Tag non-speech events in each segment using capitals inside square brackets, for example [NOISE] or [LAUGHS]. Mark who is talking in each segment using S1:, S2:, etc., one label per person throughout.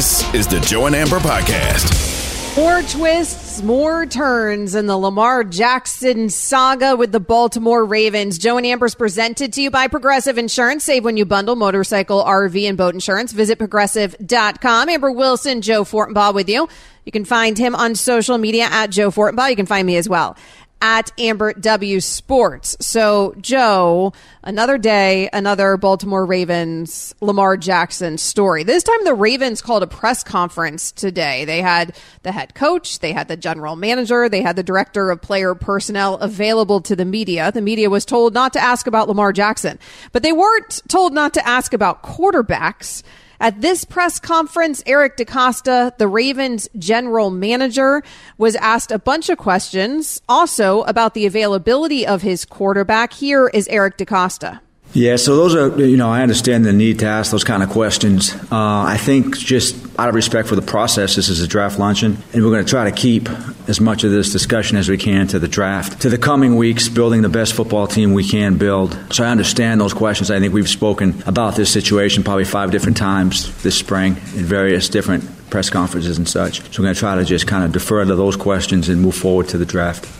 S1: This is the Joe and Amber Podcast.
S2: More twists, more turns in the Lamar Jackson saga with the Baltimore Ravens. Joe and Amber's presented to you by Progressive Insurance. Save when you bundle motorcycle, RV, and boat insurance. Visit progressive.com. Amber Wilson, Joe Fortenbaugh with you. You can find him on social media at Joe Fortenbaugh. You can find me as well at Amber W Sports. So, Joe, another day, another Baltimore Ravens Lamar Jackson story. This time the Ravens called a press conference today. They had the head coach, they had the general manager, they had the director of player personnel available to the media. The media was told not to ask about Lamar Jackson, but they weren't told not to ask about quarterbacks. At this press conference, Eric DeCosta, the Ravens general manager, was asked a bunch of questions also about the availability of his quarterback. Here is Eric DeCosta.
S3: Yeah, so those are, you know, I understand the need to ask those kind of questions. Uh, I think just out of respect for the process, this is a draft luncheon, and we're going to try to keep as much of this discussion as we can to the draft, to the coming weeks, building the best football team we can build. So I understand those questions. I think we've spoken about this situation probably five different times this spring in various different press conferences and such. So we're going to try to just kind of defer to those questions and move forward to the draft.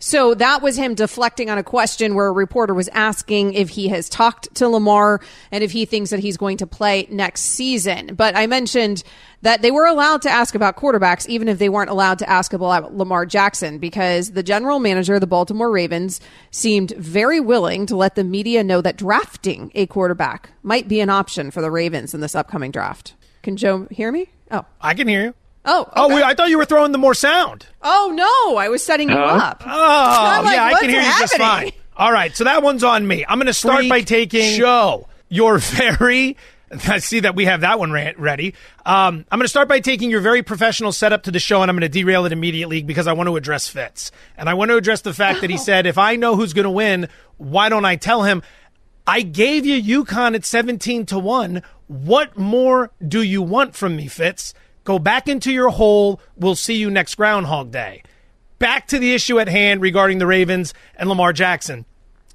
S2: So that was him deflecting on a question where a reporter was asking if he has talked to Lamar and if he thinks that he's going to play next season. But I mentioned that they were allowed to ask about quarterbacks, even if they weren't allowed to ask about Lamar Jackson, because the general manager of the Baltimore Ravens seemed very willing to let the media know that drafting a quarterback might be an option for the Ravens in this upcoming draft. Can Joe hear me? Oh.
S4: I can hear you.
S2: Oh,
S4: Oh,
S2: okay.
S4: wait, I thought you were throwing the more sound.
S2: oh no! I was setting you up.
S4: Oh,
S2: like,
S4: yeah, I can hear you just fine. All right, so that one's on me. I'm going to start
S5: Freak
S4: by taking
S5: show.
S4: your [LAUGHS] very. I [LAUGHS] see that we have that one ready. Um, I'm going to start by taking your very professional setup to the show, and I'm going to derail it immediately because I want to address Fitz, and I want to address the fact that he said, "If I know who's going to win, why don't I tell him?" I gave you UConn at 17 to 1. What more do you want from me, Fitz? Go back into your hole. We'll see you next Groundhog Day. Back to the issue at hand regarding the Ravens and Lamar Jackson.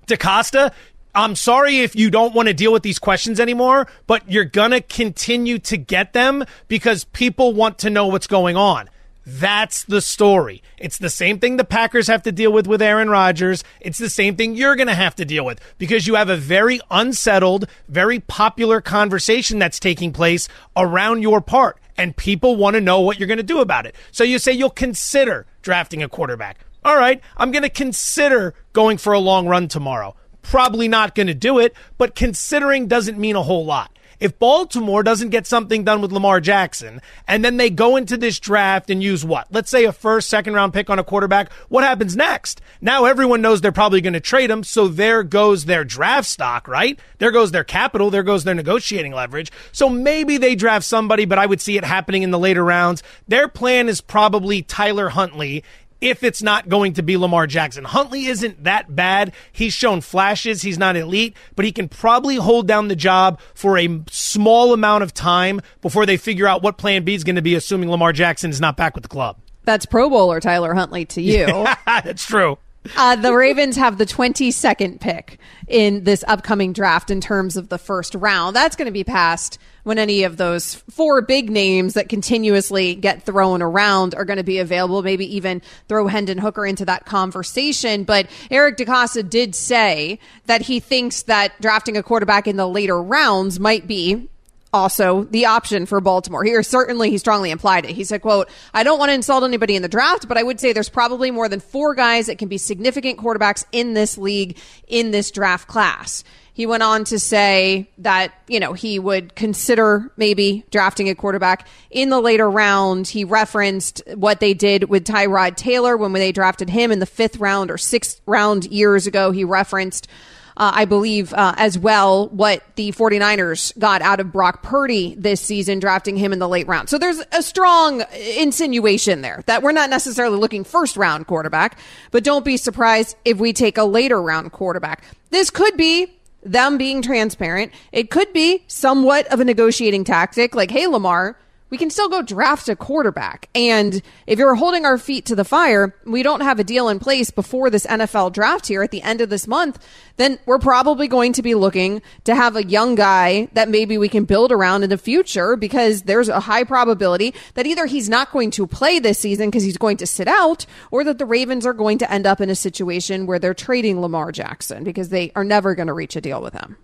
S4: DeCosta, I'm sorry if you don't want to deal with these questions anymore, but you're going to continue to get them because people want to know what's going on. That's the story. It's the same thing the Packers have to deal with with Aaron Rodgers. It's the same thing you're going to have to deal with because you have a very unsettled, very popular conversation that's taking place around your part, and people want to know what you're going to do about it. So you say you'll consider drafting a quarterback. All right, I'm going to consider going for a long run tomorrow. Probably not going to do it, but considering doesn't mean a whole lot. If Baltimore doesn't get something done with Lamar Jackson and then they go into this draft and use what? Let's say a first, second round pick on a quarterback, what happens next? Now everyone knows they're probably going to trade him, so there goes their draft stock, right? There goes their capital, there goes their negotiating leverage. So maybe they draft somebody, but I would see it happening in the later rounds. Their plan is probably Tyler Huntley if it's not going to be Lamar Jackson. Huntley isn't that bad. He's shown flashes. He's not elite, but he can probably hold down the job for a small amount of time before they figure out what plan B is going to be, assuming Lamar Jackson is not back with the club.
S2: That's Pro Bowler Tyler Huntley to you. [LAUGHS]
S4: That's true.
S2: Uh, the Ravens have the 22nd pick in this upcoming draft in terms of the first round. That's going to be passed when any of those four big names that continuously get thrown around are going to be available. Maybe even throw Hendon Hooker into that conversation. But Eric DeCosta did say that he thinks that drafting a quarterback in the later rounds might be also the option for Baltimore. Here, certainly he strongly implied it. He said, quote, I don't want to insult anybody in the draft, but I would say there's probably more than four guys that can be significant quarterbacks in this league, in this draft class. He went on to say that, you know, he would consider maybe drafting a quarterback in the later round. He referenced what they did with Tyrod Taylor when they drafted him in the fifth round or sixth round years ago. He referenced uh, I believe, uh, as well, what the 49ers got out of Brock Purdy this season, drafting him in the late round. So there's a strong insinuation there that we're not necessarily looking first round quarterback, but don't be surprised if we take a later round quarterback. This could be them being transparent. It could be somewhat of a negotiating tactic, like, hey, Lamar, we can still go draft a quarterback. And if you're holding our feet to the fire, we don't have a deal in place before this NFL draft here at the end of this month, then we're probably going to be looking to have a young guy that maybe we can build around in the future because there's a high probability that either he's not going to play this season because he's going to sit out or that the Ravens are going to end up in a situation where they're trading Lamar Jackson because they are never going to reach a deal with him.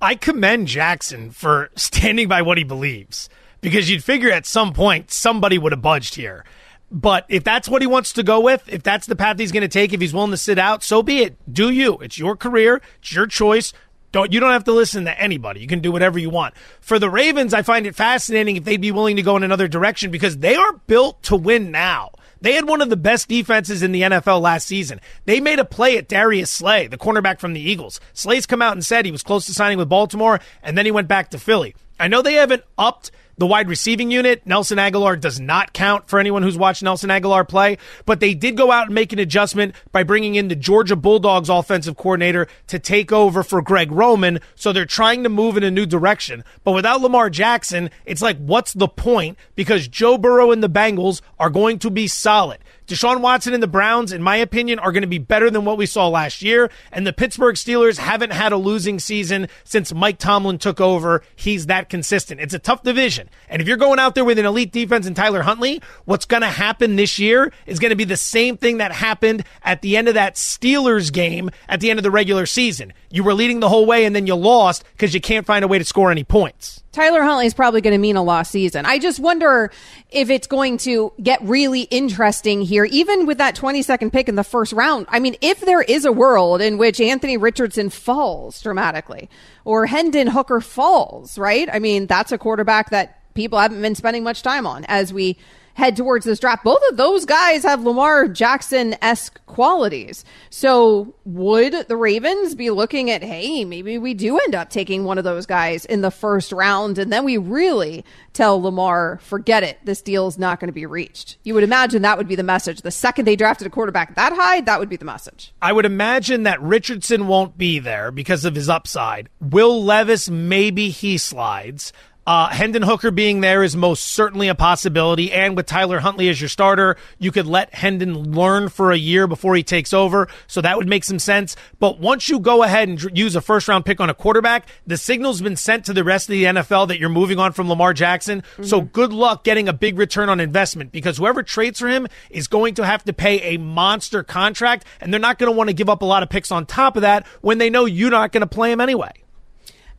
S4: I commend Jackson for [LAUGHS] standing by what he believes because you'd figure at some point somebody would have budged here. But if that's what he wants to go with, if that's the path he's going to take, if he's willing to sit out, so be it. Do you? It's your career. It's your choice. Don't you don't have to listen to anybody. You can do whatever you want. For the Ravens, I find it fascinating if they'd be willing to go in another direction because they are built to win now. They had one of the best defenses in the NFL last season. They made a play at Darius Slay, the cornerback from the Eagles. Slay's come out and said he was close to signing with Baltimore, and then he went back to Philly. I know they haven't upped the wide receiving unit. Nelson Agholor does not count for anyone who's watched Nelson Agholor play, but they did go out and make an adjustment by bringing in the Georgia Bulldogs offensive coordinator to take over for Greg Roman. So they're trying to move in a new direction. But without Lamar Jackson, it's like, what's the point? Because Joe Burrow and the Bengals are going to be solid. Deshaun Watson and the Browns, in my opinion, are going to be better than what we saw last year. And the Pittsburgh Steelers haven't had a losing season since Mike Tomlin took over. He's that consistent. It's a tough division. And if you're going out there with an elite defense and Tyler Huntley, what's going to happen this year is going to be the same thing that happened at the end of that Steelers game at the end of the regular season. You were leading the whole way and then you lost because you can't find a way to score any points.
S2: Tyler Huntley is probably going to mean a lost season. I just wonder if it's going to get really interesting here, even with that 22nd pick in the first round. I mean, if there is a world in which Anthony Richardson falls dramatically or Hendon Hooker falls, right? I mean, that's a quarterback that people haven't been spending much time on as we head towards this draft. Both of those guys have Lamar Jackson esque qualities. So would the Ravens be looking at, hey, maybe we do end up taking one of those guys in the first round and then we really tell Lamar, forget it, this deal is not going to be reached. You would imagine that would be the message. The second they drafted a quarterback that high, that would be the message.
S4: I would imagine that Richardson won't be there because of his upside. Will Levis, maybe he slides. Uh, Hendon Hooker being there is most certainly a possibility. And with Tyler Huntley as your starter, you could let Hendon learn for a year before he takes over. So that would make some sense. But once you go ahead and use a first round pick on a quarterback, the signal's been sent to the rest of the NFL that you're moving on from Lamar Jackson. Mm-hmm. So good luck getting a big return on investment because whoever trades for him is going to have to pay a monster contract and they're not going to want to give up a lot of picks on top of that when they know you're not going to play him anyway.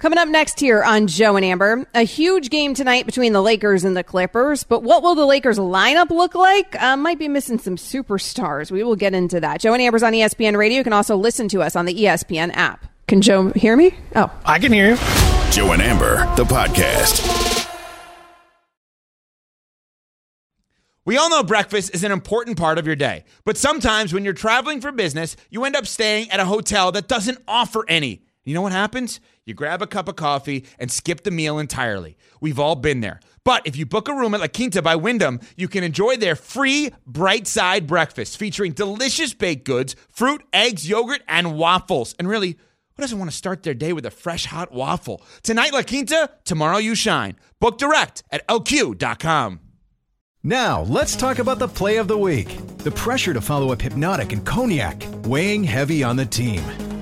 S2: Coming up next here on Joe and Amber, a huge game tonight between the Lakers and the Clippers. But what will the Lakers lineup look like? Uh, might be missing some superstars. We will get into that. Joe and Amber's on ESPN Radio. You can also listen to us on the ESPN app. Can Joe hear me? Oh,
S4: I can hear you.
S1: Joe and Amber, the podcast.
S6: We all know breakfast is an important part of your day, but sometimes when you're traveling for business, you end up staying at a hotel that doesn't offer any. You know what happens? You grab a cup of coffee and skip the meal entirely. We've all been there. But if you book a room at La Quinta by Wyndham, you can enjoy their free bright side breakfast featuring delicious baked goods, fruit, eggs, yogurt, and waffles. And really, who doesn't want to start their day with a fresh hot waffle? Tonight, La Quinta, tomorrow, you shine. Book direct at lq.com.
S7: Now, let's talk about the play of the week. The pressure to follow up Hypnotic and Cognac, weighing heavy on the team.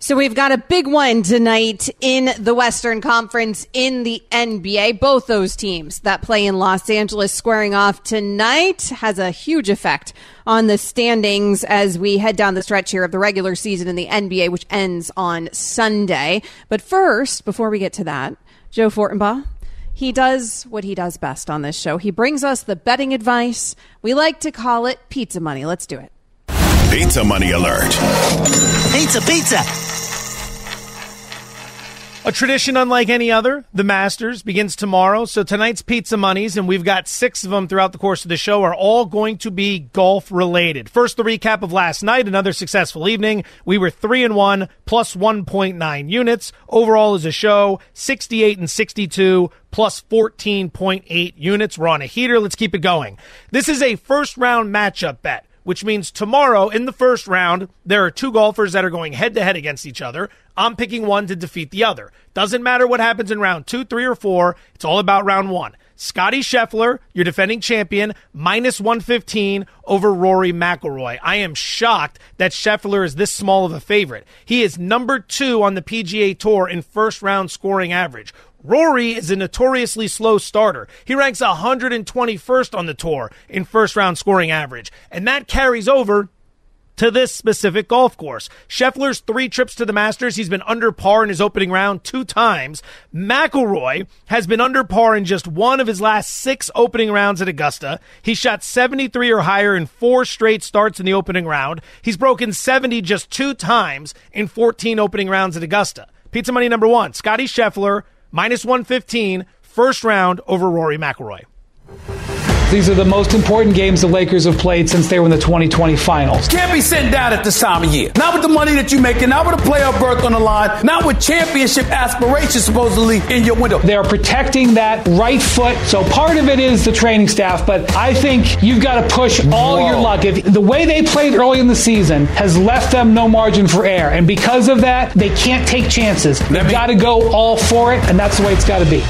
S2: So we've got a big one tonight in the Western Conference in the NBA. Both those teams that play in Los Angeles squaring off tonight has a huge effect on the standings as we head down the stretch here of the regular season in the NBA, which ends on Sunday. But first, before we get to that, Joe Fortenbaugh, he does what he does best on this show. He brings us the betting advice. We like to call it pizza money. Let's do it.
S1: Pizza money alert.
S8: Pizza, pizza.
S4: A tradition unlike any other, the Masters begins tomorrow. So tonight's pizza monies, and we've got six of them throughout the course of the show, are all going to be golf related. First, the recap of last night, another successful evening. We were three and one, plus 1.9 units. Overall, as a show, 68 and 62, plus 14.8 units. We're on a heater. Let's keep it going. This is a first round matchup bet which means tomorrow in the first round, there are two golfers that are going head to head against each other. I'm picking one to defeat the other. Doesn't matter what happens in round two, three, or four. It's all about round one. Scotty Scheffler, your defending champion, minus 115 over Rory McIlroy. I am shocked that Scheffler is this small of a favorite. He is number two on the PGA Tour in first round scoring average. Rory is a notoriously slow starter. He ranks 121st on the tour in first round scoring average, and that carries over to this specific golf course. Scheffler's three trips to the Masters, he's been under par in his opening round two times. McIlroy has been under par in just one of his last six opening rounds at Augusta. He shot 73 or higher in four straight starts in the opening round. He's broken 70 just two times in 14 opening rounds at Augusta. Pizza money number one, Scotty Scheffler minus 115, first round over Rory McIlroy.
S9: These are the most important games the Lakers have played since they were in the 2020 finals.
S10: Can't be sitting down at this time of year. Not with the money that you're making, not with a playoff berth on the line, not with championship aspirations supposedly in your window.
S9: They are protecting that right foot. So part of it is the training staff, but I think you've got to push all Whoa. your luck. If the way they played early in the season has left them no margin for error, and because of that, they can't take chances. They've got to go all for it, and that's the way it's got to be.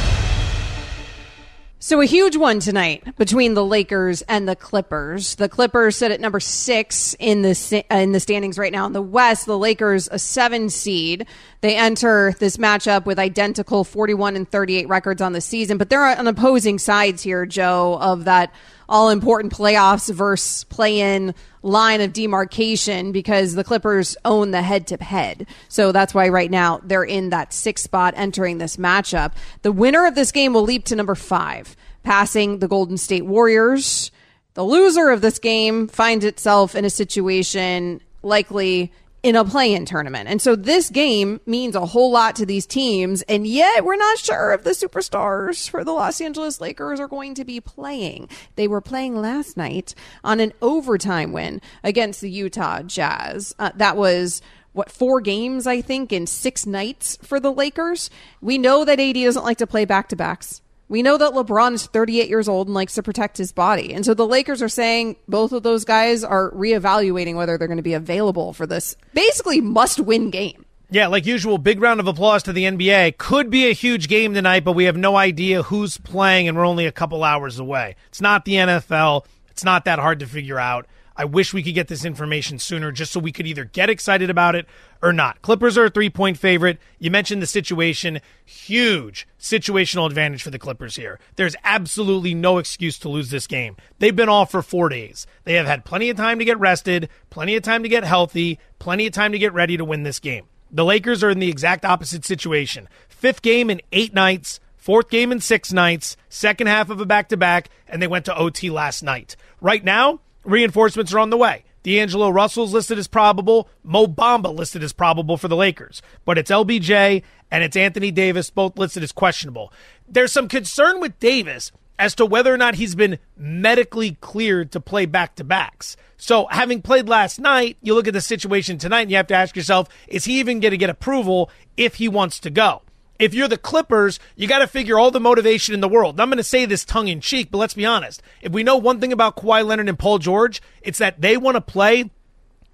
S2: So a huge one tonight between the Lakers and the Clippers. The Clippers sit at number six in the in the standings right now in the West. The Lakers a seven seed. They enter this matchup with identical forty-one and thirty-eight records on the season, but they're on opposing sides here, Joe, of that all important playoffs versus play in line of demarcation because the Clippers own the head to head. So that's why right now they're in that sixth spot entering this matchup. The winner of this game will leap to number five, passing the Golden State Warriors. The loser of this game finds itself in a situation likely in a play-in tournament. And so this game means a whole lot to these teams, and yet we're not sure if the superstars for the Los Angeles Lakers are going to be playing. They were playing last night on an overtime win against the Utah Jazz. Uh, that was what four games I think in six nights for the Lakers. We know that AD doesn't like to play back-to-backs. We know that LeBron is 38 years old and likes to protect his body. And so the Lakers are saying both of those guys are reevaluating whether they're going to be available for this basically must win game.
S4: Yeah, like usual, big round of applause to the NBA. Could be a huge game tonight, but we have no idea who's playing, and we're only a couple hours away. It's not the NFL. It's not that hard to figure out. I wish we could get this information sooner just so we could either get excited about it or not. Clippers are a three point favorite. You mentioned the situation. Huge situational advantage for the Clippers here. There's absolutely no excuse to lose this game. They've been off for four days. They have had plenty of time to get rested, plenty of time to get healthy, plenty of time to get ready to win this game. The Lakers are in the exact opposite situation. Fifth game in eight nights, fourth game in six nights, second half of a back to back, and they went to OT last night. Right now, Reinforcements are on the way. D'Angelo Russell's listed as probable. Mo Bamba listed as probable for the Lakers. But it's LBJ and it's Anthony Davis, both listed as questionable. There's some concern with Davis as to whether or not he's been medically cleared to play back to backs. So, having played last night, you look at the situation tonight and you have to ask yourself, is he even going to get approval if he wants to go? If you're the Clippers, you got to figure all the motivation in the world. I'm going to say this tongue in cheek, but let's be honest. If we know one thing about Kawhi Leonard and Paul George, it's that they want to play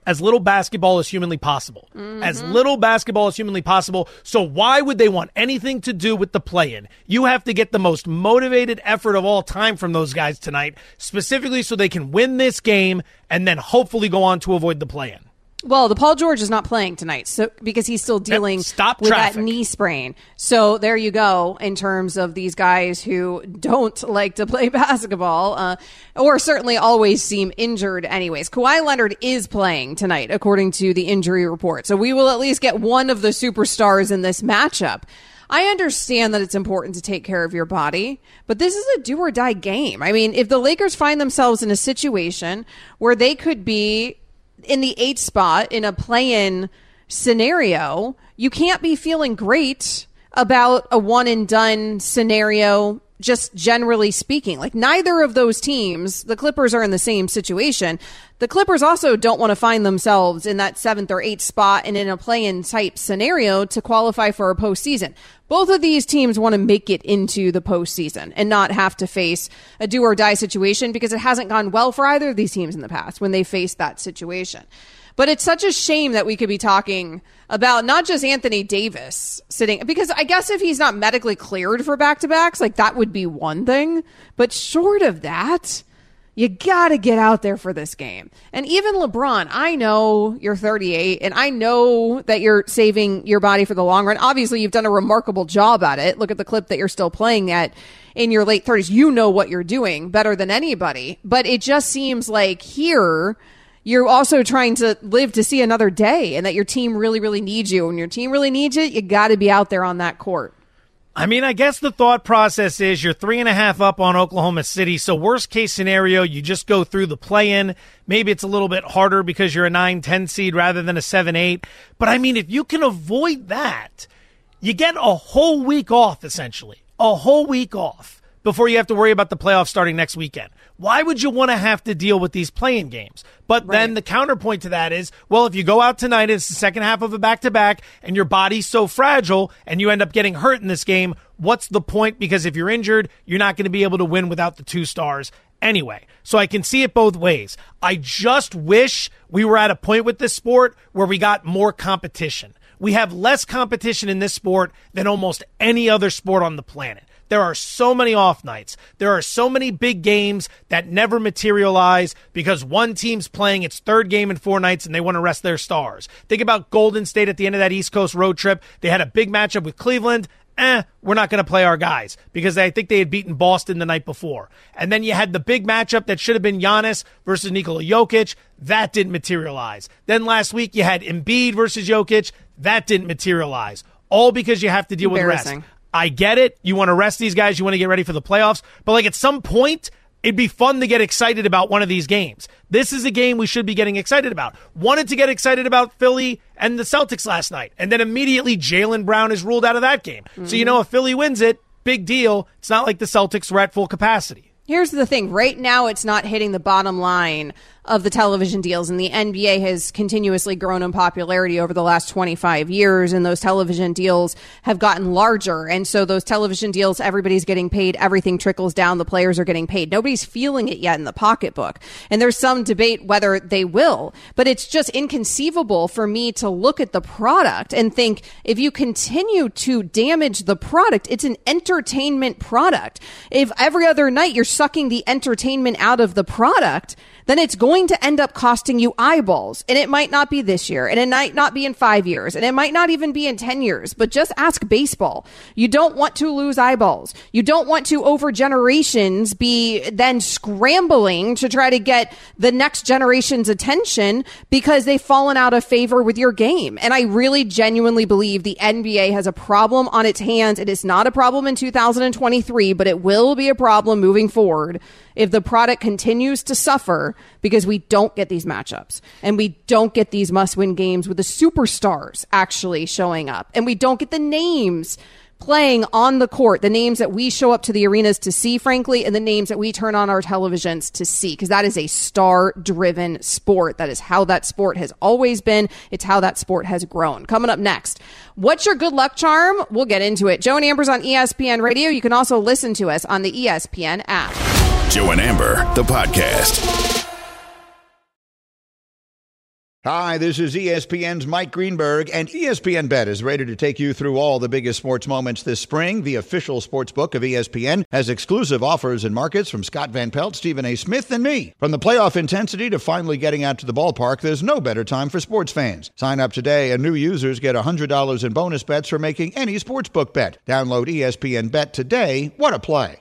S4: as little basketball as humanly possible. Mm-hmm. As little basketball as humanly possible. So why would they want anything to do with the play in? You have to get the most motivated effort of all time from those guys tonight, specifically so they can win this game and then hopefully go on to avoid the play in.
S2: Well, the Paul George is not playing tonight, so because he's still dealing
S4: Stop
S2: with
S4: traffic.
S2: that knee sprain. So there you go. In terms of these guys who don't [LAUGHS] like to play [LAUGHS] basketball, uh, or certainly always seem injured. Anyways, Kawhi Leonard is playing tonight, according to the injury report. So we will at least get one of the superstars in this matchup. I understand that it's important to take care of your body, but this is a do or die game. I mean, if the Lakers find themselves in a situation where they could be in the eighth spot in a play-in scenario, you can't be feeling great about a one and done scenario just generally speaking. Like neither of those teams, the Clippers are in the same situation. The Clippers also don't want to find themselves in that seventh or eighth spot and in a play-in type scenario to qualify for a postseason. Both of these teams want to make it into the postseason and not have to face a do or die situation because it hasn't gone well for either of these teams in the past when they faced that situation. But it's such a shame that we could be talking about not just Anthony Davis sitting, because I guess if he's not medically cleared for back to backs, like that would be one thing. But short of that, you got to get out there for this game. And even LeBron, I know you're 38 and I know that you're saving your body for the long run. Obviously, you've done a remarkable job at it. Look at the clip that you're still playing at in your late 30s. You know what you're doing better than anybody. But it just seems like here, you're also trying to live to see another day and that your team really, really needs you. When your team really needs you, you got to be out there on that court.
S4: I mean, I guess the thought process is you're three and a half up on Oklahoma City. So worst case scenario, you just go through the play in. Maybe it's a little bit harder because you're a 9, 10 seed rather than a 7, 8. But I mean, if you can avoid that, you get a whole week off essentially, a whole week off before you have to worry about the playoffs starting next weekend. Why would you want to have to deal with these playing games? But right. then the counterpoint to that is, well, if you go out tonight, it's the second half of a back to back and your body's so fragile and you end up getting hurt in this game, what's the point? Because if you're injured, you're not going to be able to win without the two stars anyway. So I can see it both ways. I just wish we were at a point with this sport where we got more competition. We have less competition in this sport than almost any other sport on the planet. There are so many off nights. There are so many big games that never materialize because one team's playing its third game in four nights and they want to rest their stars. Think about Golden State at the end of that East Coast road trip. They had a big matchup with Cleveland. Eh, we're not going to play our guys because I think they had beaten Boston the night before. And then you had the big matchup that should have been Giannis versus Nikola Jokic. That didn't materialize. Then last week you had Embiid versus Jokic. That didn't materialize. All because you have to deal with rest. I get it. You want to rest these guys. You want to get ready for the playoffs. But like at some point, it'd be fun to get excited about one of these games. This is a game we should be getting excited about. Wanted to get excited about Philly and the Celtics last night. And then immediately Jaylen Brown is ruled out of that game. Mm-hmm. So, you know, if Philly wins it, big deal. It's not like the Celtics were at full capacity.
S2: Here's the thing. Right now, it's not hitting the bottom line of the television deals, and the NBA has continuously grown in popularity over the last 25 years, and those television deals have gotten larger. And so those television deals, everybody's getting paid, everything trickles down, the players are getting paid. Nobody's feeling it yet in the pocketbook. And there's some debate whether they will, but it's just inconceivable for me to look at the product and think if you continue to damage the product, it's an entertainment product. If every other night you're sucking the entertainment out of the product, then it's going to end up costing you eyeballs. And it might not be this year, and it might not be in five years, and it might not even be in 10 years, but just ask baseball. You don't want to lose eyeballs. You don't want to, over generations, be then scrambling to try to get the next generation's attention because they've fallen out of favor with your game. And I really genuinely believe the NBA has a problem on its hands. It is not a problem in 2023, but it will be a problem moving forward if the product continues to suffer because we don't get these matchups and we don't get these must win games with the superstars actually showing up and we don't get the names playing on the court, the names that we show up to the arenas to see, frankly, and the names that we turn on our televisions to see, because that is a star driven sport. That is how that sport has always been. It's how that sport has grown. Coming up next, what's your good luck charm? We'll get into it. Joe and Amber's on ESPN Radio. You can also listen to us on the ESPN app.
S1: Joe and Amber, the podcast.
S5: Hi, this is ESPN's Mike Greenberg, and ESPN Bet is ready to take you through all the biggest sports moments this spring. The official sports book of ESPN has exclusive offers and markets from Scott Van Pelt, Stephen A. Smith, and me. From the playoff intensity to finally getting out to the ballpark, there's no better time for sports fans. Sign up today, and new users get $100 in bonus bets for making any sports book bet. Download ESPN Bet today. What a play!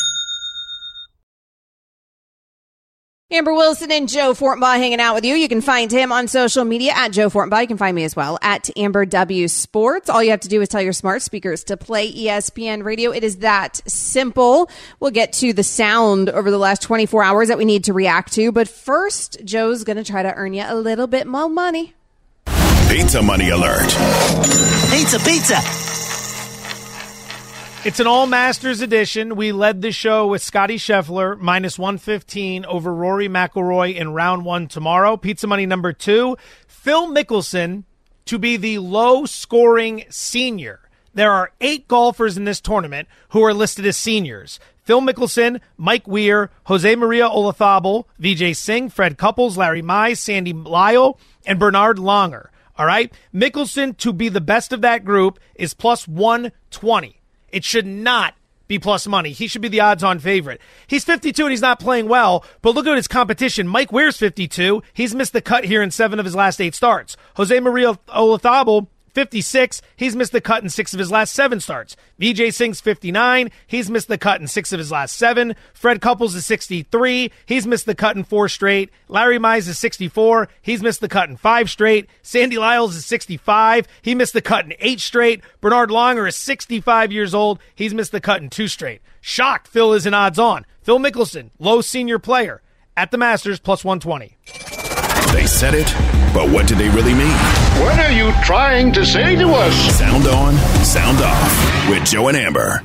S2: Amber Wilson and Joe Fortenbaugh hanging out with you. You can find him on social media at Joe Fortenbaugh. You can find me as well at Amber W Sports. All you have to do is tell your smart speakers to play ESPN radio. It is that simple. We'll get to the sound over the last 24 hours that we need to react to. But first, Joe's going to try to earn you a little bit more money.
S1: Pizza money alert.
S8: Pizza, pizza.
S4: It's an all Masters edition. We led the show with Scotty Scheffler minus 115 over Rory McIlroy in round one tomorrow. Pizza money number two, Phil Mickelson to be the low scoring senior. There are eight golfers in this tournament who are listed as seniors. Phil Mickelson, Mike Weir, Jose Maria Olazabal, Vijay Singh, Fred Couples, Larry Mize, Sandy Lyle, and Bernhard Langer. All right. Mickelson to be the best of that group is plus 120. It should not be plus money. He should be the odds on favorite. He's 52 and he's not playing well, but look at his competition. Mike Weir's 52. He's missed the cut here in seven of his last eight starts. Jose Maria Olazabal 56. He's missed the cut in six of his last seven starts. Vijay Singh's 59. He's missed the cut in six of his last seven. Fred Couples is 63. He's missed the cut in four straight. Larry Mize is 64. He's missed the cut in five straight. Sandy Lyles is 65. He missed the cut in eight straight. Bernhard Langer is 65 years old. He's missed the cut in two straight. Shocked Phil isn't odds on. Phil Mickelson, low senior player at the Masters plus 120.
S1: They said it, but what did they really mean?
S11: What are you trying to say to us?
S1: Sound on, sound off with Joe and Amber.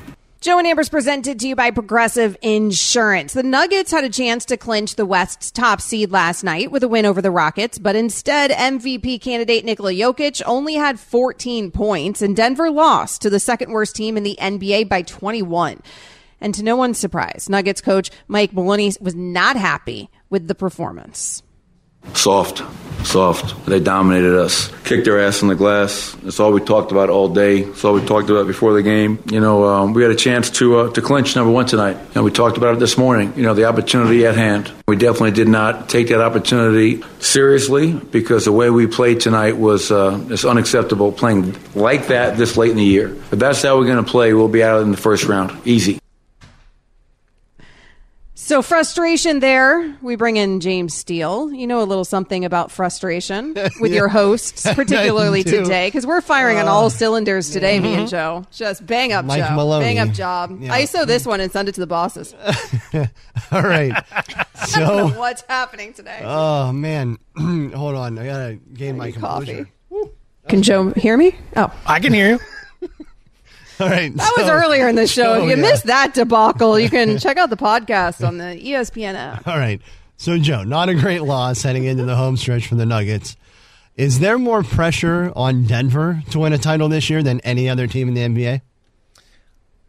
S2: Joe and Amber's presented to you by Progressive Insurance. The Nuggets had a chance to clinch the West's top seed last night with a win over the Rockets, but instead, MVP candidate Nikola Jokic only had 14 points, and Denver lost to the second worst team in the NBA by 21. And to no one's surprise, Nuggets coach Mike Malone was not happy with the performance.
S12: Soft, soft. They dominated us. Kicked their ass in the glass. That's all we talked about all day. That's all we talked about before the game. You know, um, we had a chance to uh, to clinch number one tonight, and we talked about it this morning. You know, the opportunity at hand. We definitely did not take that opportunity seriously because the way we played tonight was uh, is unacceptable. Playing like that this late in the year. If that's how we're going to play, we'll be out in the first round. Easy.
S2: So frustration there. We bring in James Steele. You know a little something about frustration [LAUGHS] with your hosts, [LAUGHS] particularly today, because we're firing on all oh. cylinders today. Me and mm-hmm. Joe, just bang up,
S13: Mike
S2: Joe,
S13: Maloney.
S2: bang up job.
S13: Yeah.
S2: ISO this one and send it to the bosses. [LAUGHS]
S13: All right.
S2: I don't know
S13: So,
S2: what's happening today.
S13: oh man, [CLEARS THROAT] hold on. I gotta gain my composure.
S2: Can Joe hear me? Oh,
S4: I can hear you. [LAUGHS]
S13: All right.
S2: that was earlier in the show.
S13: Oh,
S2: if you
S13: yeah.
S2: missed that debacle, you can [LAUGHS] check out the podcast on the ESPN app.
S13: All right. So, Joe, not a great loss heading into the home stretch for the Nuggets. Is there more pressure on Denver to win a title this year than any other team in the NBA?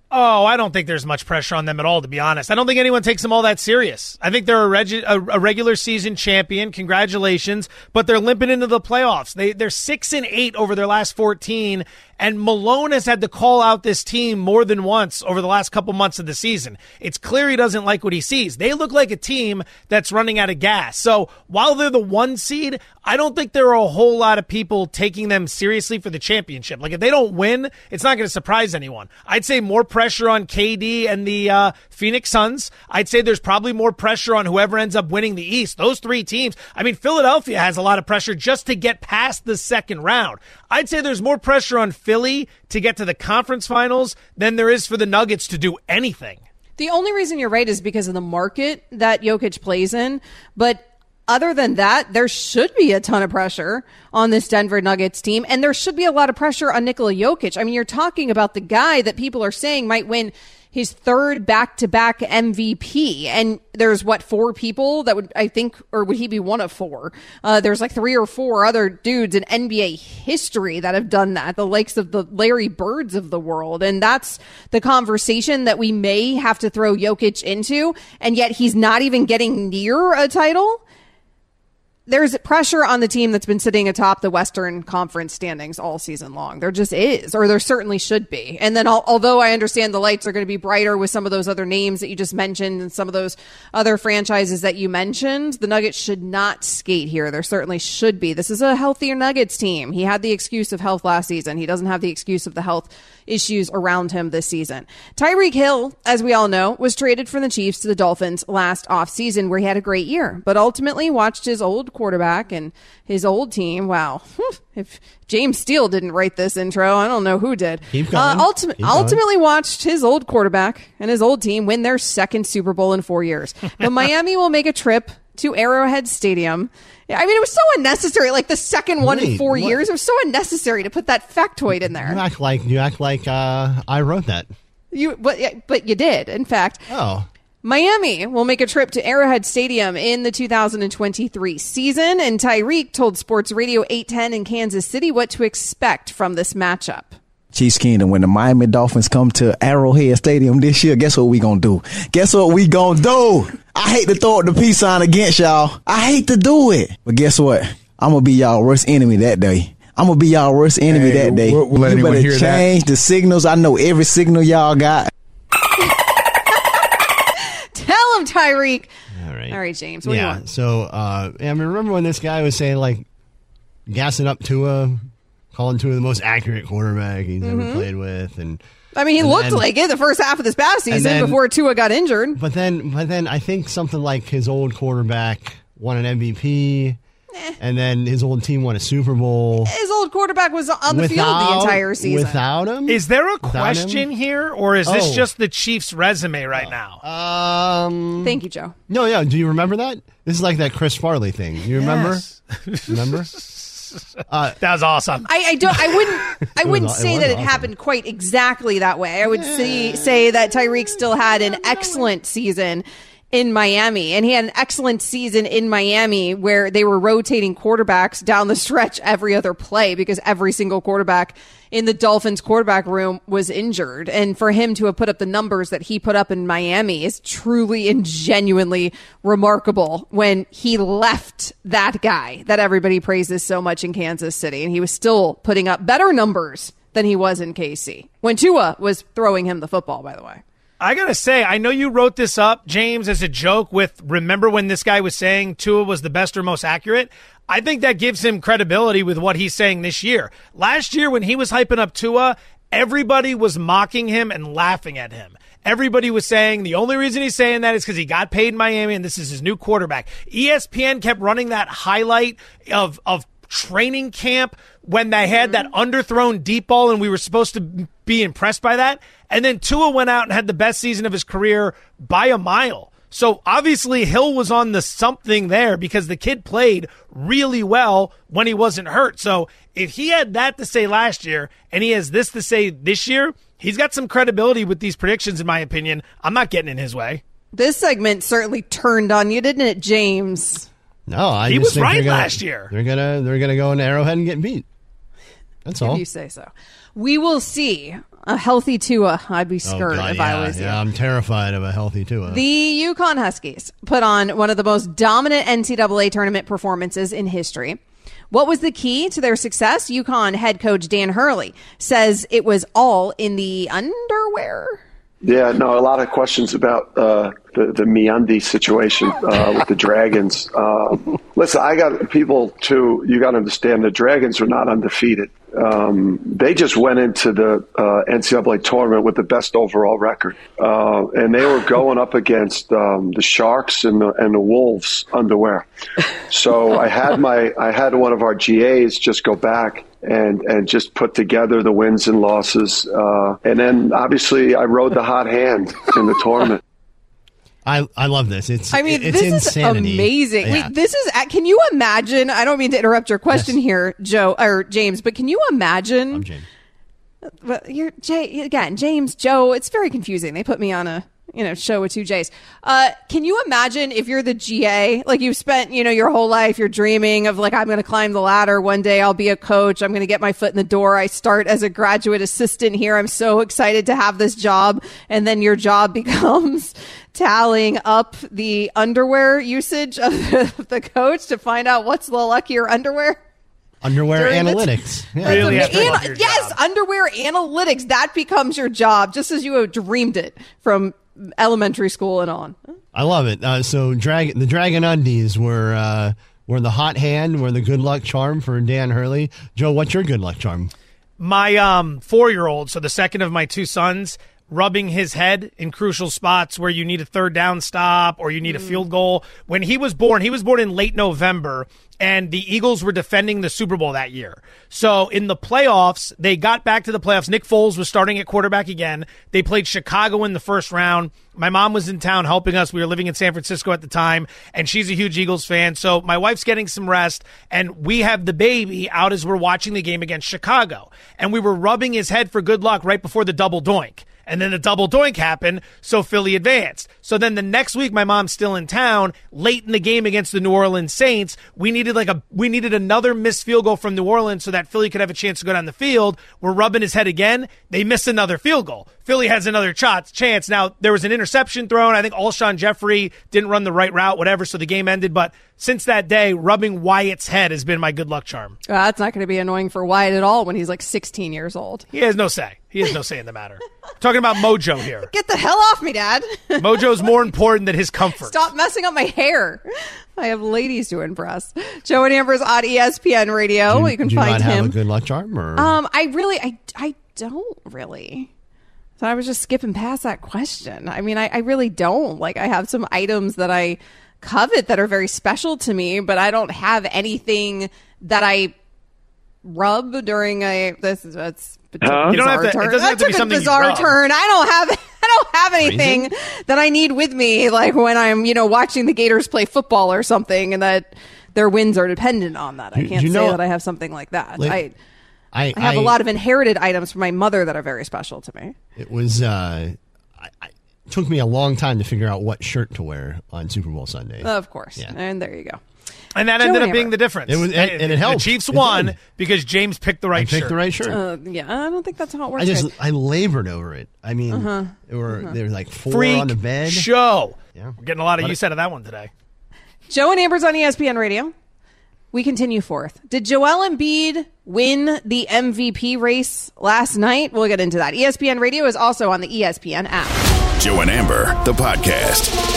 S4: Oh, I don't think there's much pressure on them at all, to be honest. I don't think anyone takes them all that serious. I think they're a, regu- a, a regular season champion. Congratulations, but they're limping into the playoffs. They they're six and eight over their last fourteen, And Malone has had to call out this team more than once over the last couple months of the season. It's clear he doesn't like what he sees. They look like a team that's running out of gas. So while they're the one seed, I don't think there are a whole lot of people taking them seriously for the championship. Like if they don't win, it's not going to surprise anyone. I'd say more pressure on KD and the uh, Phoenix Suns. I'd say there's probably more pressure on whoever ends up winning the East. Those three teams. I mean, Philadelphia has a lot of pressure just to get past the second round. I'd say there's more pressure on Philly to get to the conference finals than there is for the Nuggets to do anything.
S2: The only reason you're right is because of the market that Jokic plays in. But other than that, there should be a ton of pressure on this Denver Nuggets team, and there should be a lot of pressure on Nikola Jokic. I mean, you're talking about the guy that people are saying might win his third back-to-back MVP, and there's what four people that would I think, or would he be one of four? Uh, there's like three or four other dudes in NBA history that have done that, the likes of the Larry Birds of the world, and that's the conversation that we may have to throw Jokic into, and yet he's not even getting near a title there's pressure on the team that's been sitting atop the Western Conference standings all season long. There just is, or there certainly should be. And then, although I understand the lights are going to be brighter with some of those other names that you just mentioned and some of those other franchises that you mentioned, the Nuggets should not skate here. There certainly should be. This is a healthier Nuggets team. He had the excuse of health last season. He doesn't have the excuse of the health issues around him this season. Tyreek Hill, as we all know, was traded from the Chiefs to the Dolphins last offseason where he had a great year, but ultimately watched his old quarterback and his old team. Wow. [LAUGHS] If James Steele didn't write this intro, I don't know who did.
S13: Keep going.
S2: Uh, ulti-
S13: Keep going.
S2: ultimately watched his old quarterback and his old team win their second Super Bowl in four years. But [LAUGHS] Miami will make a trip to Arrowhead Stadium. I mean, it was so unnecessary. Like the second one in four
S13: what?
S2: years, it was so unnecessary to put that factoid in there.
S13: You act like you act like uh, I wrote that.
S2: You, but but you did. In fact,
S13: Oh,
S2: Miami will make a trip to Arrowhead Stadium in the 2023 season, and Tyreek told Sports Radio 810 in Kansas City what to expect from this matchup.
S14: Chiefs Kingdom, when the Miami Dolphins come to Arrowhead Stadium this year, guess what we gonna do? Guess what we gonna do? I hate to throw up the peace sign against y'all. I hate to do it. But guess what? I'm gonna be y'all worst enemy that day. I'm gonna be y'all worst enemy
S6: Hey,
S14: that day.
S6: we'll- we'll
S14: you better
S6: hear that.
S14: change the signals. I know every signal y'all got.
S2: Tell him, Tyreek.
S13: all right.
S2: All right, James. What do you
S13: yeah.
S2: want?
S13: So, uh, I mean, remember when this guy was saying like gassing up Tua, calling Tua the most accurate quarterback he's
S2: Mhm.
S13: ever played with, and
S2: I mean, he
S13: and
S2: looked
S13: then-
S2: like it the first half of this past season
S13: then-
S2: before Tua got injured.
S13: But then, but then I think something like his old quarterback won an MVP,
S2: Eh.
S13: and then his old team won a Super Bowl.
S2: His old quarterback was on the field the entire season.
S13: Without him,
S4: Is there a question here, or is this
S13: Oh.
S4: just the Chiefs' resume right now?
S13: Um,
S2: Thank you, Joe.
S13: No, yeah. Do you remember that? This is like that Chris Farley thing. You remember?
S4: Yes. [LAUGHS]
S13: remember? [LAUGHS] Uh,
S4: that was awesome.
S2: I, I don't. I wouldn't. I [LAUGHS] wouldn't
S13: aw- it
S2: say
S13: was
S2: that it
S13: awesome.
S2: happened quite exactly that way. I would say say that Tyreek still had an excellent season in Miami, and he had an excellent season in Miami where they were rotating quarterbacks down the stretch every other play because every single quarterback in the Dolphins quarterback room was injured, and for him to have put up the numbers that he put up in Miami is truly and genuinely remarkable. When he left that guy that everybody praises so much in Kansas City, and he was still putting up better numbers than he was in KC when Tua was throwing him the football. By the way.
S4: I gotta say, I know you wrote this up, James, as a joke with remember when this guy was saying Tua was the best or most accurate? I think that gives him credibility with what he's saying this year. Last year, when he was hyping up Tua, everybody was mocking him and laughing at him. Everybody was saying the only reason he's saying that is because he got paid in Miami and this is his new quarterback. ESPN kept running that highlight of of training camp when they had that mm-hmm. underthrown deep ball and we were supposed to be impressed by that. And then Tua went out and had the best season of his career by a mile. So obviously Hill was on the something there because the kid played really well when he wasn't hurt. So if he had that to say last year and he has this to say this year, he's got some credibility with these predictions, in my opinion. I'm not getting in his way.
S2: This segment certainly turned on you, didn't it, James?
S13: no, I
S4: He
S13: just
S4: was
S13: think
S4: right
S13: gonna-
S4: last year.
S13: They're gonna they're gonna go into Arrowhead and get beat. That's all.
S2: You say so. We will see. A healthy Tua, I'd be
S13: Oh,
S2: scared
S13: God,
S2: if
S13: yeah,
S2: I was you.
S13: yeah, I'm terrified of a healthy Tua.
S2: The UConn Huskies put on one of the most dominant NCAA tournament performances in history What was the key to their success? UConn head coach Dan Hurley says it was all in the underwear.
S15: Yeah, no, a lot of questions about uh, the the Miandi situation uh, with the Dragons. Um, listen, I got people too. You got to understand the Dragons are not undefeated. Um, they just went into the uh, NCAA tournament with the best overall record, uh, and they were going up against um, the Sharks and the and the Wolves underwear. So I had my I had one of our GAs just go back and and just put together the wins and losses, uh, and then obviously I rode the hot hand in the tournament.
S13: I, I love this. It's
S2: I mean,
S13: it's
S2: this
S13: insanity.
S2: is amazing.
S13: Yeah.
S2: Wait, this is. Can you imagine? I don't mean to interrupt your question here, Joe or James, but can you imagine? I'm
S13: James.
S2: But you're Jay again, James, Joe. It's very confusing. They put me on a you know show with two J's. Uh, can you imagine if you're the GA? Like you've spent you know your whole life, you're dreaming of like I'm going to climb the ladder one day. I'll be a coach. I'm going to get my foot in the door. I start as a graduate assistant here. I'm so excited to have this job, and then your job [LAUGHS] becomes tallying up the underwear usage of the, the coach to find out what's the luckier underwear.
S13: Underwear
S2: During the-
S13: analytics. [LAUGHS] Yeah.
S4: Really have to
S2: Ana-
S4: love your
S2: yes, underwear analytics. That becomes your job, just as you have dreamed it from elementary school and on.
S13: I love it. Uh, so drag the Dragon Undies were uh, were the hot hand, were the good luck charm for Dan Hurley. Joe, what's your good luck charm?
S4: my um four year old, so the second of my two sons, rubbing his head in crucial spots where you need a third down stop or you need a hmm. field goal. When he was born, he was born in late November. And the Eagles were defending the Super Bowl that year. So in the playoffs, they got back to the playoffs. Nick Foles was starting at quarterback again. They played Chicago in the first round. My mom was in town helping us. We were living in San Francisco at the time, and she's a huge Eagles fan. So my wife's getting some rest, and we have the baby out as we're watching the game against Chicago. And we were rubbing his head for good luck right before the double doink. And then the double doink happened, so Philly advanced. So then the next week, my mom's still in town. Late in the game against the New Orleans Saints, we needed like a we needed another missed field goal from New Orleans so that Philly could have a chance to go down the field. We're rubbing his head again. They miss another field goal. Philly has another shot, chance. Now there was an interception thrown. I think Alshon Jeffery didn't run the right route, whatever. So the game ended. But since that day, rubbing Wyatt's head has been my good luck charm.
S2: Uh, that's not going to be annoying for Wyatt at all when he's like 16 years old.
S4: He has no say. He has no say in the matter. Talking about Mojo here.
S2: Get the hell off me, Dad. [LAUGHS]
S4: Mojo's more important than his comfort.
S2: Stop messing up my hair. I have ladies to impress. Joe and Amber's on ESPN Radio.
S13: Do
S2: you can
S13: do
S2: find
S13: not have
S2: him.
S13: a good luck charm, or
S2: Um, I really, I, I don't really. So I was just skipping past that question. I mean, I, I really don't. Like, I have some items that I covet that are very special to me, but I don't have anything that I rub during a this is that's a
S4: Huh? You don't have
S2: bizarre
S4: to- it
S2: turn.
S4: doesn't have
S2: that
S4: to be
S2: a bizarre turn. I don't have [LAUGHS] I don't have anything that I need with me, like when I'm you know watching the Gators play football or something, and that their wins are dependent on that. I can't
S13: you
S2: say
S13: know-
S2: that I have something like that.
S13: Like,
S2: I
S13: I,
S2: I have a lot of inherited items from my mother that are very special to me.
S13: It was. Uh, I, I, took me a long time to figure out what shirt to wear on Super Bowl Sunday.
S2: Of course.
S13: Yeah.
S2: And there you go.
S4: And that
S2: Joe
S4: ended up
S2: Hammer.
S4: being the difference.
S13: It was- and- and it helped.
S4: The Chiefs
S13: It
S4: won
S13: did.
S4: because James picked the right
S13: I picked
S4: shirt.
S13: the right shirt.
S2: Uh, yeah, I don't think that's how it works.
S13: I just
S2: guys.
S13: I labored over it. I mean,
S2: Uh-huh.
S13: there were
S2: Uh-huh.
S13: there were like four
S4: Freak
S13: on the bed.
S4: show.
S13: Yeah.
S4: We're getting a lot of
S13: But-
S4: use out of that one today.
S2: Joe and Amber's on ESPN Radio. We continue forth. Did Joel Embiid win the MVP race last night? We'll get into that. ESPN Radio is also on the ESPN app.
S1: Joe and Amber, the podcast.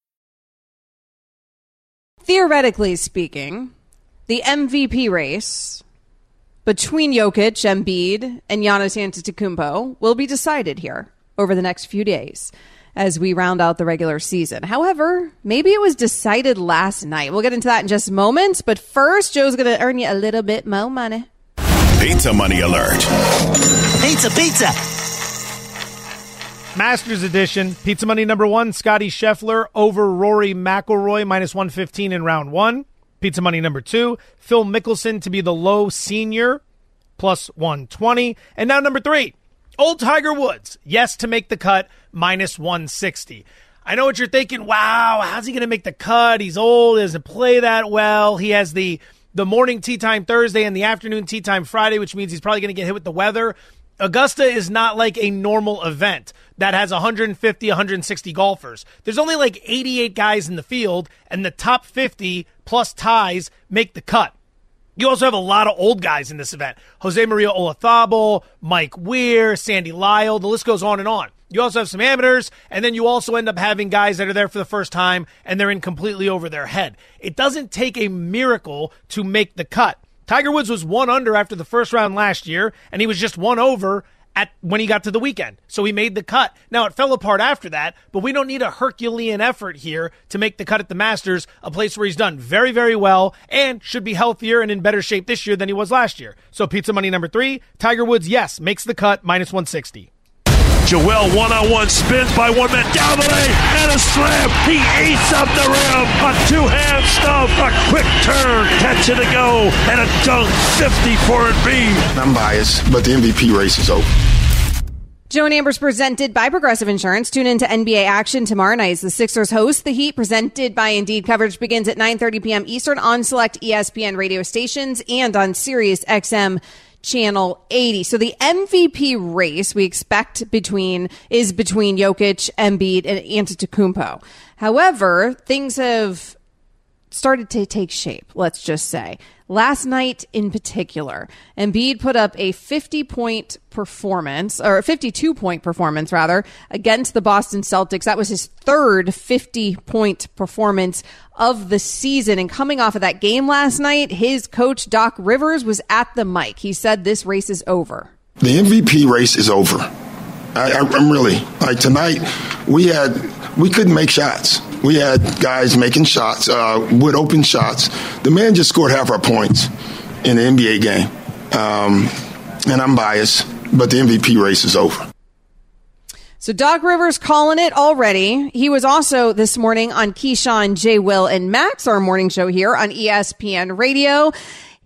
S2: Theoretically speaking, the MVP race between Jokic, Embiid, and Giannis Antetokounmpo will be decided here over the next few days as we round out the regular season. However, maybe it was decided last night. We'll get into that in just a moment. But first, Joe's going to earn you a little bit more money.
S1: Pizza money alert.
S8: Pizza, pizza.
S4: Masters edition. Pizza money number one, Scottie Scheffler over Rory McIlroy, minus 115 in round one. Pizza money number two, Phil Mickelson to be the low senior, plus 120. And now number three, Old Tiger Woods, yes to make the cut, minus 160. I know what you're thinking. Wow, how's he going to make the cut? He's old, doesn't play that well. He has the the morning tee time Thursday and the afternoon tee time Friday, which means he's probably going to get hit with the weather. Augusta is not like a normal event that has 150, 160 golfers. There's only like 88 guys in the field, and the top 50 plus ties make the cut. You also have a lot of old guys in this event. Jose Maria Olazabal, Mike Weir, Sandy Lyle, the list goes on and on. You also have some amateurs, and then you also end up having guys that are there for the first time and they're in completely over their head. It doesn't take a miracle to make the cut. Tiger Woods was one under after the first round last year, and he was just one over at when he got to the weekend. So he made the cut. Now it fell apart after that, but we don't need a Herculean effort here to make the cut at the Masters, a place where he's done very, very well and should be healthier and in better shape this year than he was last year. So pizza money number three, Tiger Woods, yes, makes the cut minus 160.
S16: Joel one on one spins by one man down the lane and a slam. He eats up the rim. A two hand stuff. A quick turn. Catch it to go. And a dunk 50 for it
S17: I'm biased, but the MVP race is over.
S2: Joe and Amber's presented by Progressive Insurance. Tune into NBA action tomorrow night. The Sixers host the Heat, presented by Indeed. Coverage begins at 9:30 p.m. Eastern on select ESPN radio stations and on Sirius XM channel 80. So the MVP race we expect between is between Jokic, Embiid, and Antetokounmpo. However, things have started to take shape, let's just say. Last night in particular, Embiid put up a 50 point performance, or 52 point performance rather, against the Boston Celtics. That was his third 50 point performance of the season. And coming off of that game last night, his coach, Doc Rivers, was at the mic. He said this race is over.
S17: The MVP race is over. I, am really like tonight. We had we couldn't make shots. We had guys making shots, uh, would open shots. The man just scored half our points in the NBA game. Um, and I'm biased, but the MVP race is over.
S2: So Doc Rivers calling it already. He was also this morning on Keyshawn, J. Will, and Max, our morning show here on ESPN Radio.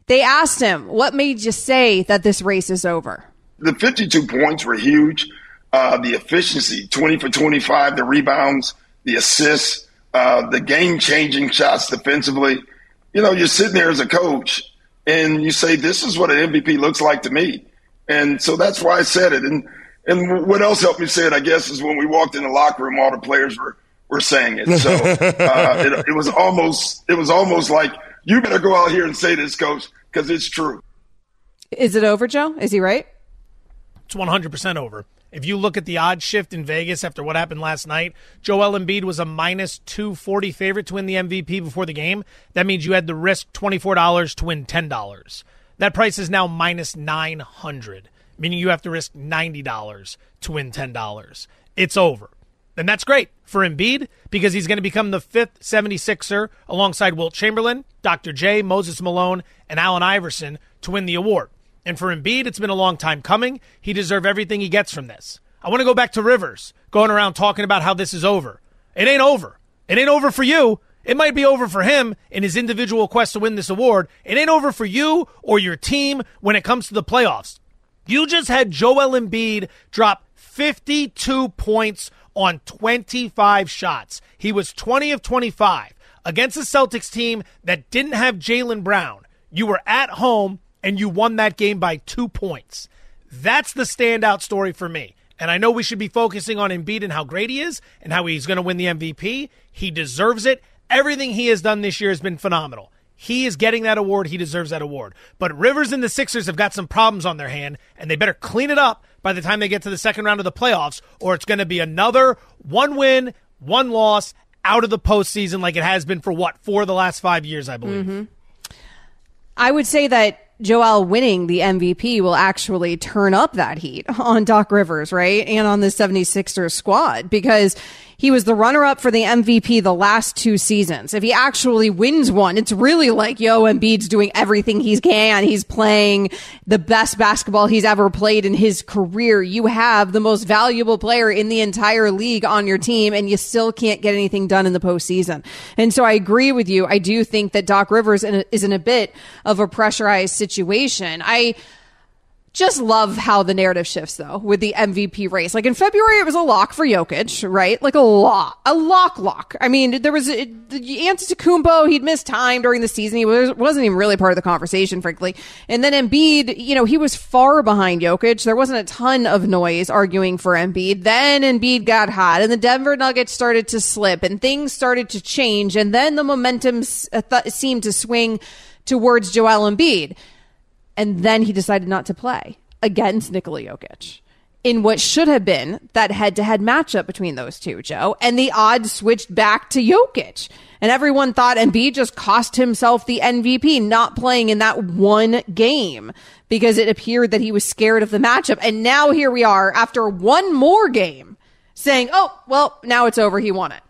S2: They asked him, "What made you say that this race is over?"
S15: The 52 points were huge. Uh, the efficiency, 20 for 25, the rebounds, the assists, uh, the game changing shots defensively. You know, you're sitting there as a coach and you say, this is what an MVP looks like to me. And so that's why I said it. And, and what else helped me say it, I guess, is when we walked in the locker room, all the players were, were saying it. So [LAUGHS] uh, it, it was almost, it was almost like, you better go out here and say this, coach, because it's true.
S2: Is it over, Joe? Is he right?
S4: It's 100% over. If you look at the odd shift in Vegas after what happened last night, Joel Embiid was a minus 240 favorite to win the MVP before the game. That means you had to risk $24 to win $10. That price is now minus 900, meaning you have to risk $90 to win $10. It's over. And that's great for Embiid because he's going to become the fifth 76er alongside Wilt Chamberlain, Dr. J, Moses Malone, and Allen Iverson to win the award. And for Embiid, it's been a long time coming. He deserves everything he gets from this. I want to go back to Rivers, going around talking about how this is over. It ain't over. It ain't over for you. It might be over for him in his individual quest to win this award. It ain't over for you or your team when it comes to the playoffs. You just had Joel Embiid drop 52 points on 25 shots. He was 20 of 25 against a Celtics team that didn't have Jaylen Brown. You were at home and you won that game by two points. That's the standout story for me. And I know we should be focusing on Embiid and how great he is and how he's going to win the MVP. He deserves it. Everything he has done this year has been phenomenal. He is getting that award. He deserves that award. But Rivers and the Sixers have got some problems on their hand, and they better clean it up by the time they get to the second round of the playoffs, or it's going to be another one win, one loss out of the postseason like it has been for what for the last five years, I believe.
S2: Mm-hmm. I would say that Joel winning the MVP will actually turn up that heat [LAUGHS] on Doc Rivers, right? And on the 76ers squad because he was the runner up for the MVP the last two seasons. If he actually wins one, it's really like, yo, Embiid's doing everything he can. He's playing the best basketball he's ever played in his career. You have the most valuable player in the entire league on your team and you still can't get anything done in the postseason. And so I agree with you. I do think that Doc Rivers is in a bit of a pressurized situation. I, just love how the narrative shifts though with the MVP race. Like in February, it was a lock for Jokic, right? Like a lock, a lock, lock. I mean, there was the Antetokounmpo. He'd missed time during the season. He was, wasn't even really part of the conversation, frankly. And then Embiid, you know, he was far behind Jokic. There wasn't a ton of noise arguing for Embiid. Then Embiid got hot, and the Denver Nuggets started to slip, and things started to change, and then the momentum uh, th- seemed to swing towards Joel Embiid and then he decided not to play against Nikola Jokic in what should have been that head to head matchup between those two, Joe. And the odds switched back to Jokic. And everyone thought Embiid just cost himself the MVP not playing in that one game because it appeared that he was scared of the matchup. And now here we are after one more game saying, oh, well, now it's over. He won it.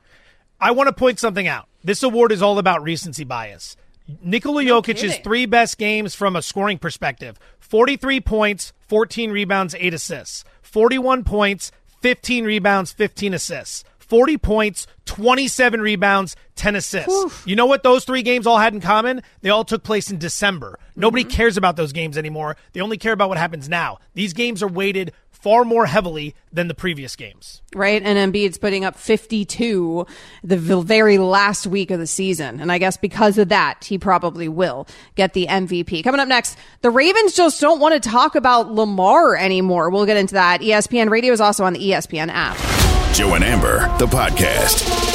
S4: I want to point something out. This award is all about recency bias. Nikola no Jokic's kidding. three best games from a scoring perspective 43 points, 14 rebounds, 8 assists. 41 points, 15 rebounds, 15 assists. 40 points, 27 rebounds, 10 assists. Oof. You know what those three games all had in common? They all took place in December. Nobody mm-hmm. cares about those games anymore. They only care about what happens now. These games are weighted far more heavily than the previous games.
S2: Right. And Embiid's putting up 52 the very last week of the season. And I guess because of that, he probably will get the MVP. Coming up next, the Ravens just don't want to talk about Lamar anymore. We'll get into that. ESPN Radio is also on the ESPN app.
S1: Joe and Amber, the podcast.